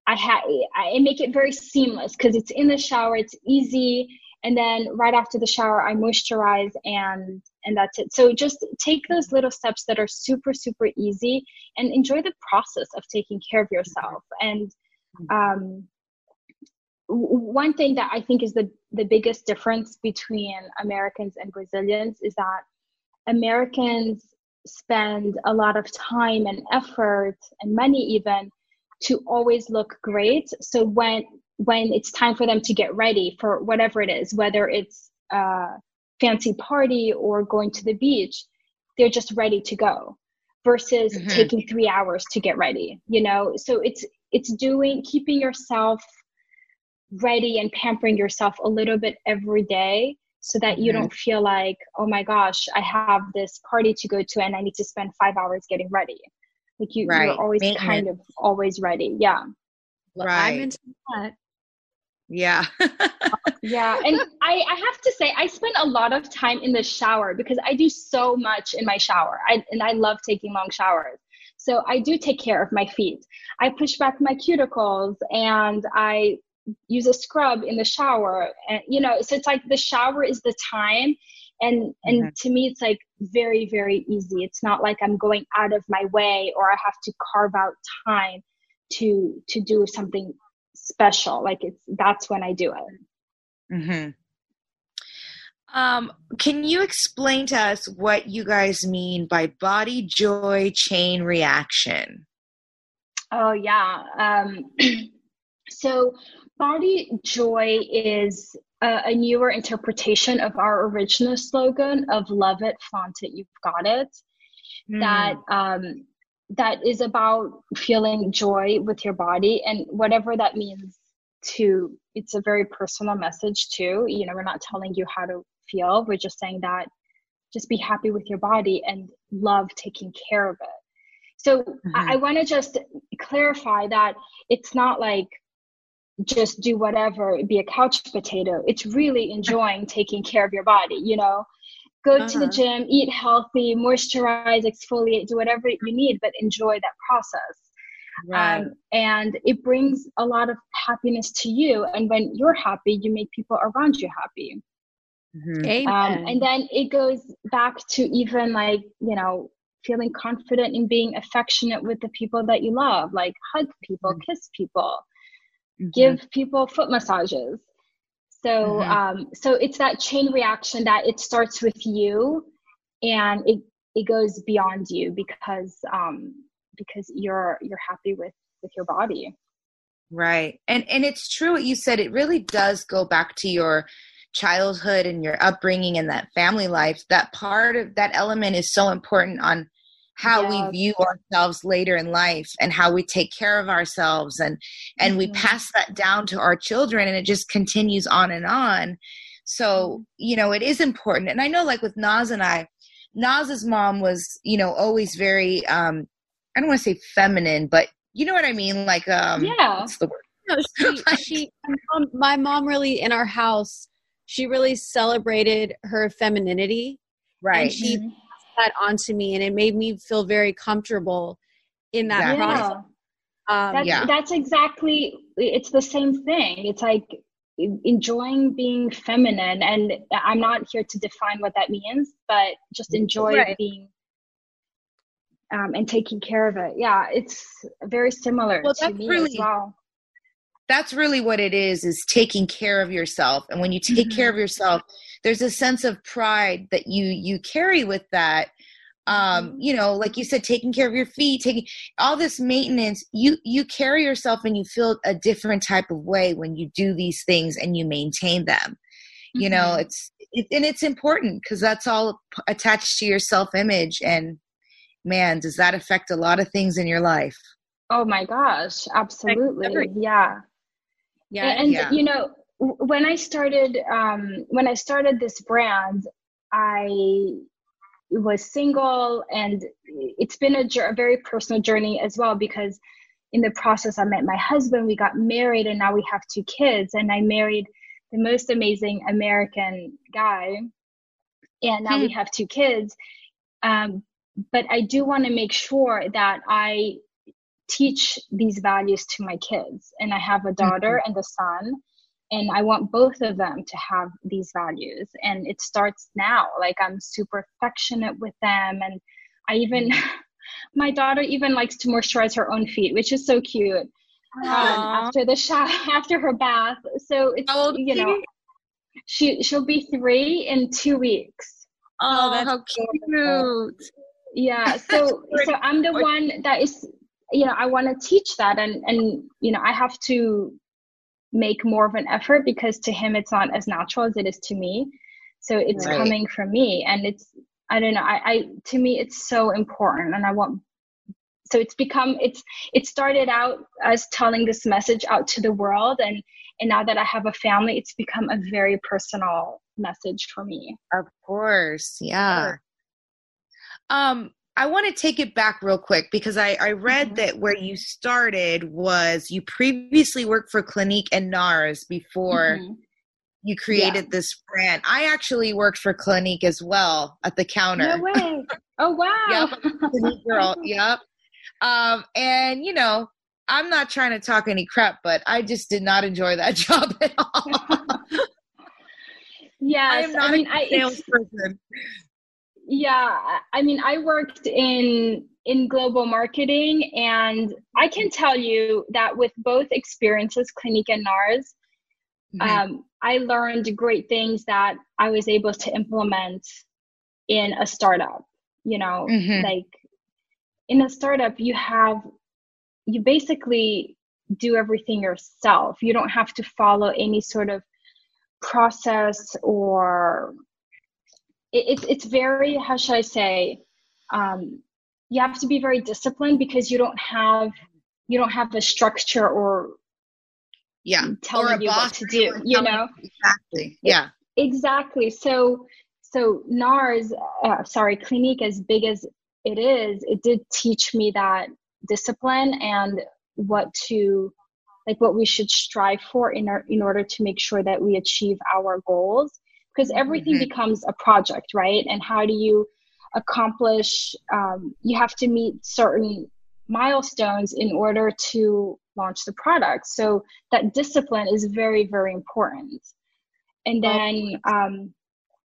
Speaker 5: I have I make it very seamless because it's in the shower. It's easy, and then right after the shower, I moisturize and and that's it. So just take those little steps that are super super easy and enjoy the process of taking care of yourself. And um, one thing that I think is the the biggest difference between Americans and Brazilians is that Americans spend a lot of time and effort and money even to always look great. So when when it's time for them to get ready for whatever it is, whether it's a fancy party or going to the beach, they're just ready to go versus mm-hmm. taking 3 hours to get ready, you know? So it's it's doing keeping yourself ready and pampering yourself a little bit every day so that you mm-hmm. don't feel like, oh my gosh, I have this party to go to and I need to spend five hours getting ready. Like you, right. you're always kind of always ready. Yeah.
Speaker 3: right. I'm into that. Yeah.
Speaker 5: yeah. And I, I have to say, I spend a lot of time in the shower because I do so much in my shower. I, and I love taking long showers. So I do take care of my feet. I push back my cuticles and I use a scrub in the shower. And, you know, so it's like the shower is the time and and mm-hmm. to me it's like very very easy it's not like i'm going out of my way or i have to carve out time to to do something special like it's that's when i do it
Speaker 3: mm-hmm. um, can you explain to us what you guys mean by body joy chain reaction
Speaker 5: oh yeah um, so body joy is a, a newer interpretation of our original slogan of love it flaunt it you've got it mm. that um that is about feeling joy with your body and whatever that means to it's a very personal message too you know we're not telling you how to feel we're just saying that just be happy with your body and love taking care of it so mm-hmm. i, I want to just clarify that it's not like just do whatever, be a couch potato. It's really enjoying taking care of your body, you know. Go uh-huh. to the uh-huh. gym, eat healthy, moisturize, exfoliate, do whatever you need, but enjoy that process. Right. Um, and it brings a lot of happiness to you. And when you're happy, you make people around you happy. Mm-hmm. Um, and then it goes back to even like, you know, feeling confident in being affectionate with the people that you love, like hug people, mm-hmm. kiss people mm-hmm. give people foot massages so mm-hmm. um, so it's that chain reaction that it starts with you and it it goes beyond you because um because you're you're happy with with your body.
Speaker 3: Right. And and it's true what you said. It really does go back to your childhood and your upbringing and that family life. That part of that element is so important on how yeah. we view ourselves later in life and how we take care of ourselves and and mm-hmm. we pass that down to our children and it just continues on and on. So mm-hmm. you know it is important. And i know like with Naz and i Naz's mom was you know always very um i don't want to say feminine but you know what i mean? Like um
Speaker 4: yeah. what's the word? No, she, she my mom, my mom really in our house she really celebrated her femininity
Speaker 3: right.
Speaker 4: and she mm-hmm that onto me and it made me feel very comfortable in that
Speaker 5: yeah. process. Um, that's, yeah. that's exactly, it's the same thing. It's like enjoying being feminine. And I'm not here to define what that means, but just enjoy right. being um, and taking care of it. Yeah, it's very similar well, to me really, as well.
Speaker 3: That's really what it is, is taking care of yourself. And when you take mm-hmm. care of yourself, there's a sense of pride that you you carry with that um
Speaker 4: Mm-hmm.
Speaker 3: you know like you said taking care of your feet taking all this maintenance you you carry yourself and you feel a different type of way when you do these things and you maintain them you know
Speaker 4: Mm-hmm.
Speaker 3: it's it, and it's important because that's all p- attached to your self image and man does that affect a lot of things in your life
Speaker 5: Oh my gosh, absolutely. Yeah.
Speaker 4: Yeah.
Speaker 5: and
Speaker 3: Yeah.
Speaker 5: you know when i started um when i started this brand i was single and it's been a, a very personal journey as well because in the process i met my husband we got married and now we have two kids and i married the most amazing american guy and now we have two kids. Um, but i do want to make sure that i teach these values to my kids and i have a daughter and a son and i want both of them to have these values. And it starts now like i'm super affectionate with them. And i even my daughter even likes to moisturize her own feet which is so cute um, after the shower after her bath. So it's you know she? she'll be three in two weeks.
Speaker 3: Oh,
Speaker 4: that's
Speaker 3: how cute.
Speaker 5: Yeah so so i'm the one that is you know i want to teach that. And and you know i have to make more of an effort because to him it's not as natural as it is to me. So it's
Speaker 3: Right.
Speaker 5: coming from me. And it's i don't know I, I to me it's so important and i want so it's become it's it started out as telling this message out to the world. And and now that i have a family it's become a very personal message for me.
Speaker 3: Of course, yeah. Um, I want to take it back real quick because I, I read
Speaker 5: Mhm.
Speaker 3: that where you started was you previously worked for Clinique and NARS before
Speaker 5: Mhm.
Speaker 3: you created this brand. I actually worked for Clinique as well at the counter.
Speaker 5: no way oh wow
Speaker 3: Yep, Clinique girl. Yep. Um, and you know, I'm not trying to talk any crap, but I just did not enjoy that job at all.
Speaker 5: yes
Speaker 3: I am not
Speaker 5: mean
Speaker 3: a
Speaker 5: I,
Speaker 3: salesperson.
Speaker 5: Yeah I- mean i worked in in global marketing and i can tell you that with both experiences clinique and nars
Speaker 3: Mhm.
Speaker 5: um, i learned great things that i was able to implement in a startup you know
Speaker 3: Mhm.
Speaker 5: like in a startup you have you basically do everything yourself you don't have to follow any sort of process or it, it's it's very how should I say um, you have to be very disciplined because you don't have you don't have a structure or
Speaker 3: yeah,
Speaker 5: telling
Speaker 3: or a
Speaker 5: you what to do you know
Speaker 3: exactly. Yeah.
Speaker 5: exactly so so NARS uh, sorry Clinique as big as it is it did teach me that discipline and what to like what we should strive for in our, in order to make sure that we achieve our goals because everything
Speaker 3: Mhm.
Speaker 5: becomes a project right? And how do you accomplish um, you have to meet certain milestones in order to launch the product. So that discipline is very very important. And then um,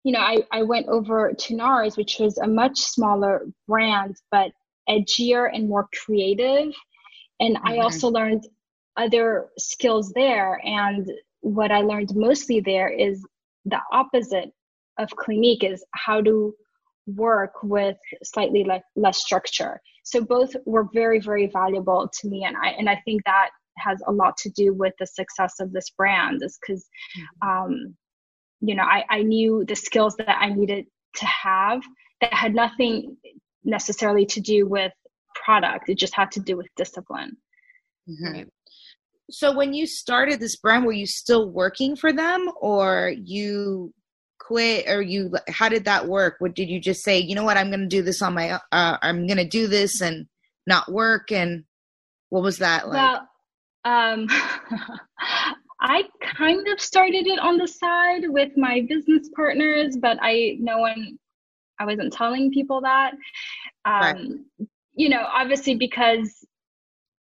Speaker 5: you know I, I went over to nars which was a much smaller brand but edgier and more creative. And i
Speaker 3: Mhm.
Speaker 5: also learned other skills there. And what i learned mostly there is the opposite of clinique is how to work with slightly le- less structure. So both were very very valuable to me and i and i think that has a lot to do with the success of this brand is because um, you know I, I knew the skills that i needed to have that had nothing necessarily to do with product. It just had to do with discipline.
Speaker 3: Mhm. So when you started this brand, were you still working for them, or you quit, or you? How did that work? What did you just say? You know what? I'm going to do this on my. Uh, I'm going to do this and not work. And what was that like?
Speaker 5: well um, i kind of started it on the side with my business partners but i no one i wasn't telling people that um,
Speaker 3: Right.
Speaker 5: you know obviously because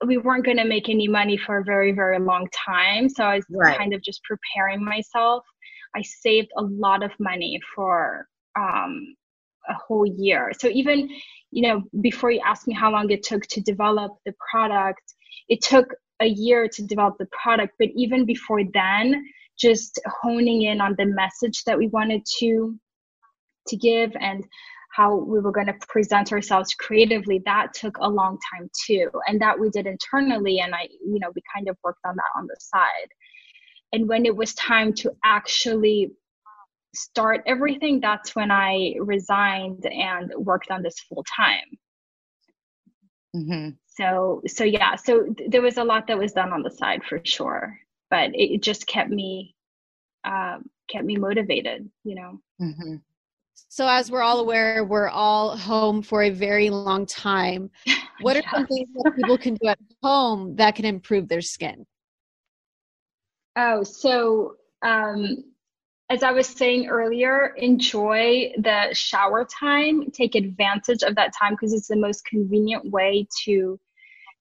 Speaker 5: we weren't going to make any money for a very very long time. So i was
Speaker 3: Right.
Speaker 5: kind of just preparing myself. I saved a lot of money for um, a whole year. So even you know before you ask me how long it took to develop the product it took a year to develop the product. But even before then just honing in on the message that we wanted to to give and how we were going to present ourselves creatively that took a long time too and that we did internally and i you know we kind of worked on that on the side and when it was time to actually start everything that's when i resigned and worked on this full time
Speaker 3: mm-hmm.
Speaker 5: so so yeah so th- there was a lot that was done on the side for sure but it, just kept me um, kept me motivated you know
Speaker 3: Mm-hmm.
Speaker 4: So, as we're all aware, we're all home for a very long time. What are some things that people can do at home that can improve their skin?
Speaker 5: Oh, so um, as I was saying earlier, enjoy the shower time. Take advantage of that time because it's the most convenient way to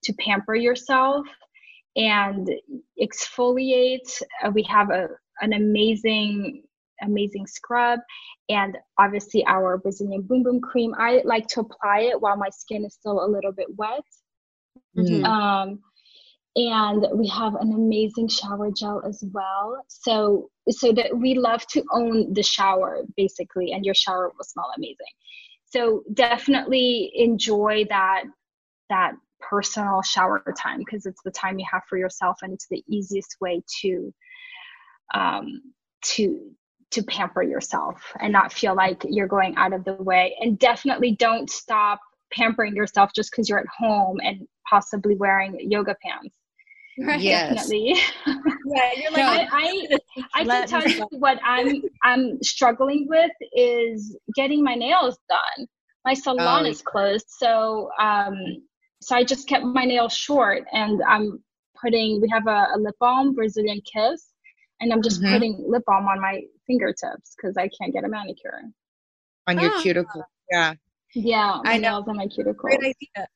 Speaker 5: to pamper yourself and exfoliate. Uh, we have a an amazing amazing scrub and obviously our Brazilian Boom Boom cream. I like to apply it while my skin is still a little bit wet.
Speaker 3: Mm-hmm.
Speaker 5: Um, and we have an amazing shower gel as well. So so that we love to own the shower basically, and your shower will smell amazing. So definitely enjoy that that personal shower time because it's the time you have for yourself and it's the easiest way to um, to to pamper yourself and not feel like you're going out of the way. And definitely don't stop pampering yourself just because you're at home and possibly wearing yoga pants.
Speaker 3: Right. Yes.
Speaker 5: Definitely.
Speaker 4: Yeah, you're like,
Speaker 5: I, I, I can tell you what I'm I'm struggling with is getting my nails done. My salon
Speaker 3: Oh.
Speaker 5: is closed, so um, so I just kept my nails short, and I'm putting. We have a, a lip balm, Brazilian Kiss, and I'm just
Speaker 3: Mhm.
Speaker 5: putting lip balm on my fingertips because I can't get a manicure.
Speaker 3: On your
Speaker 4: Ah.
Speaker 3: cuticle. Yeah.
Speaker 5: Yeah, my
Speaker 3: I know.
Speaker 5: nails on my cuticle.
Speaker 4: great idea.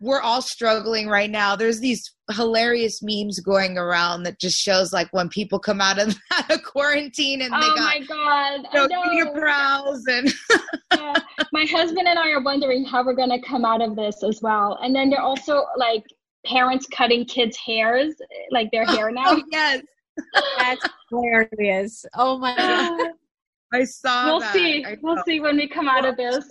Speaker 3: we're all struggling right now. There's these hilarious memes going around that just shows like when people come out of, out of quarantine and they
Speaker 5: Oh
Speaker 3: got
Speaker 5: my god!
Speaker 3: you know,
Speaker 5: I know.
Speaker 3: unibrows and
Speaker 5: Yeah. My husband and I are wondering how we're gonna come out of this as well. And then they're also like parents cutting kids' hairs, like their hair now.
Speaker 3: oh yes,
Speaker 4: That's hilarious. Oh my god.
Speaker 3: I saw
Speaker 5: we'll
Speaker 3: that.
Speaker 5: see.
Speaker 3: I
Speaker 5: We'll
Speaker 3: know.
Speaker 5: see when we come out of this.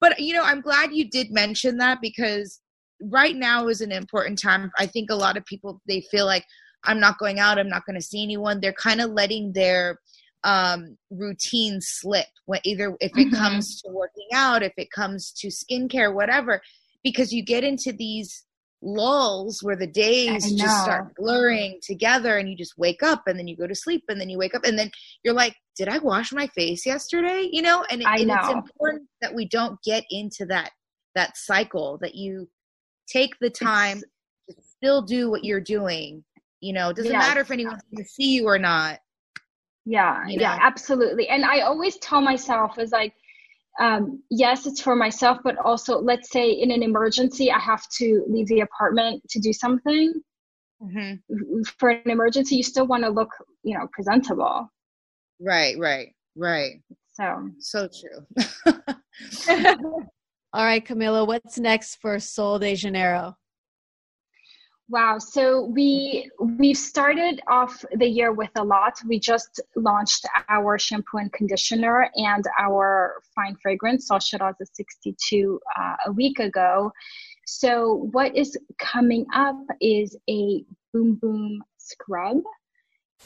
Speaker 3: But you know, I'm glad you did mention that because right now is an important time. I think a lot of people they feel like I'm not going out, I'm not going to see anyone. They're kind of letting their um routine slip when either if it
Speaker 5: Mhm.
Speaker 3: comes to working out, if it comes to skincare, whatever, because you get into these lulls where the days just start blurring together and you just wake up and then you go to sleep and then you wake up and then you're like did i wash my face yesterday? You know and, it,
Speaker 5: I
Speaker 3: and it's important that we don't get into that that cycle that you take the time to still do what you're doing you know? It doesn't matter if anyone's going to see you or not.
Speaker 5: Yeah,
Speaker 3: You
Speaker 5: yeah, absolutely. And I always tell myself is like, um, yes, it's for myself, but also let's say in an emergency, I have to leave the apartment to do something. For an emergency, you still want to look, you know, presentable.
Speaker 3: right right right
Speaker 5: So
Speaker 3: so true
Speaker 4: All right, Camila, what's next for Sol de Janeiro?
Speaker 5: Wow. So we we've started off the year with a lot. We just launched our shampoo and conditioner and our fine fragrance, Sol Cheirosa 62, uh, a week ago. So what is coming up is a Boom Boom scrub.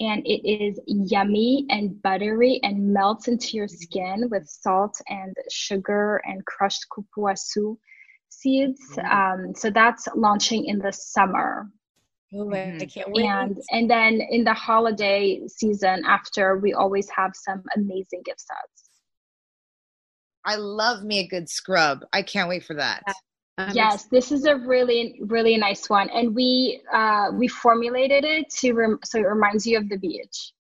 Speaker 5: And it is yummy and buttery and melts into your skin with salt and sugar and crushed cupuaçu seeds. Um, so that's launching in the summer.
Speaker 4: Oh, I
Speaker 3: Mhm.
Speaker 4: can't wait.
Speaker 5: And and then in the holiday season after, we always have some amazing gift sets.
Speaker 3: i love me a good scrub i can't wait for that
Speaker 4: I'm
Speaker 5: yes, this is a really really nice one, and we uh, we formulated it to rem- so it reminds you of the beach.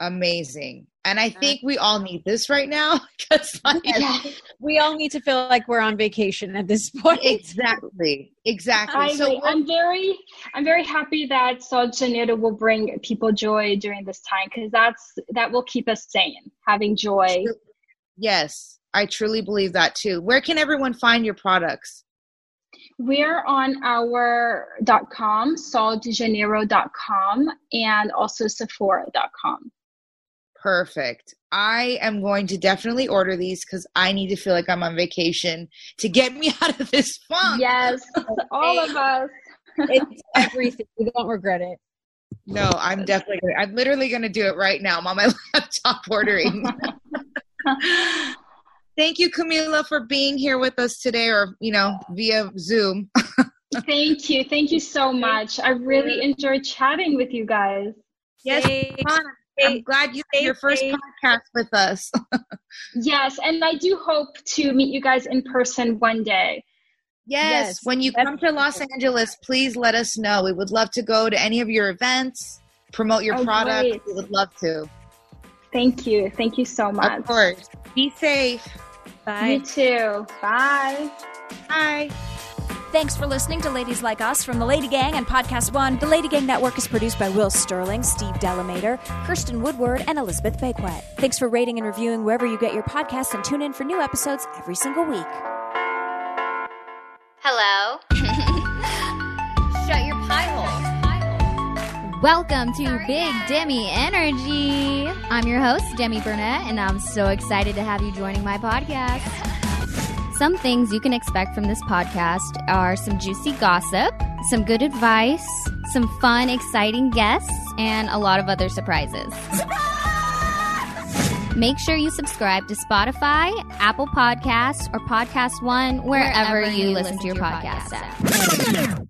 Speaker 3: amazing and i uh-huh. think we all need this right now because like
Speaker 5: Yeah.
Speaker 4: we all need to feel like we're on vacation at this point.
Speaker 3: exactly exactly
Speaker 5: I,
Speaker 3: so
Speaker 5: I'm very, I'm very happy that Sol de Janeiro will bring people joy during this time because that's that will keep us sane, having joy.
Speaker 3: Yes, I truly believe that too. Where can everyone find your products?
Speaker 5: We're on our dot com, soldejaneiro.com, and also Sephora.com.
Speaker 3: Perfect. I am going to definitely order these because I need to feel like I'm on vacation to get me out of this funk.
Speaker 5: Yes, all of us.
Speaker 4: It's everything. We don't regret it.
Speaker 3: No, I'm definitely gonna, I'm literally going to do it right now. I'm on my laptop ordering. Thank you, Camila, for being here with us today or, you know, via Zoom.
Speaker 5: Thank you. Thank you so much. I really enjoyed chatting with you guys.
Speaker 3: Yes, fun. I'm glad you did your first podcast with us.
Speaker 5: Yes, and I do hope to meet you guys in person one day.
Speaker 3: Yes,
Speaker 4: Yes,
Speaker 3: when you come to Los Angeles, please let us know. We would love to go to any of your events, promote your
Speaker 5: Oh,
Speaker 3: product.
Speaker 5: great.
Speaker 3: We would love to.
Speaker 5: Thank you. Thank you so much.
Speaker 3: Of course. Be safe. Bye.
Speaker 5: You too. Bye.
Speaker 3: Bye.
Speaker 2: Thanks for listening to Ladies Like Us from the Lady Gang and Podcast One. The Lady Gang Network is produced by Will Sterling, Steve Delamater, Kirsten Woodward, and Elizabeth Bakewet. Thanks for rating and reviewing wherever you get your podcasts and tune in for new episodes every single week.
Speaker 6: Hello. Shut your pie hole. Welcome to Big Demi Energy. I'm your host, Demi Burnett, and I'm so excited to have you joining my podcast. Some things you can expect from this podcast are some juicy gossip, some good advice, some fun, exciting guests, and a lot of other surprises. Make sure you subscribe to Spotify, Apple Podcasts, or Podcast One, wherever, you, listen, to your, podcast, at.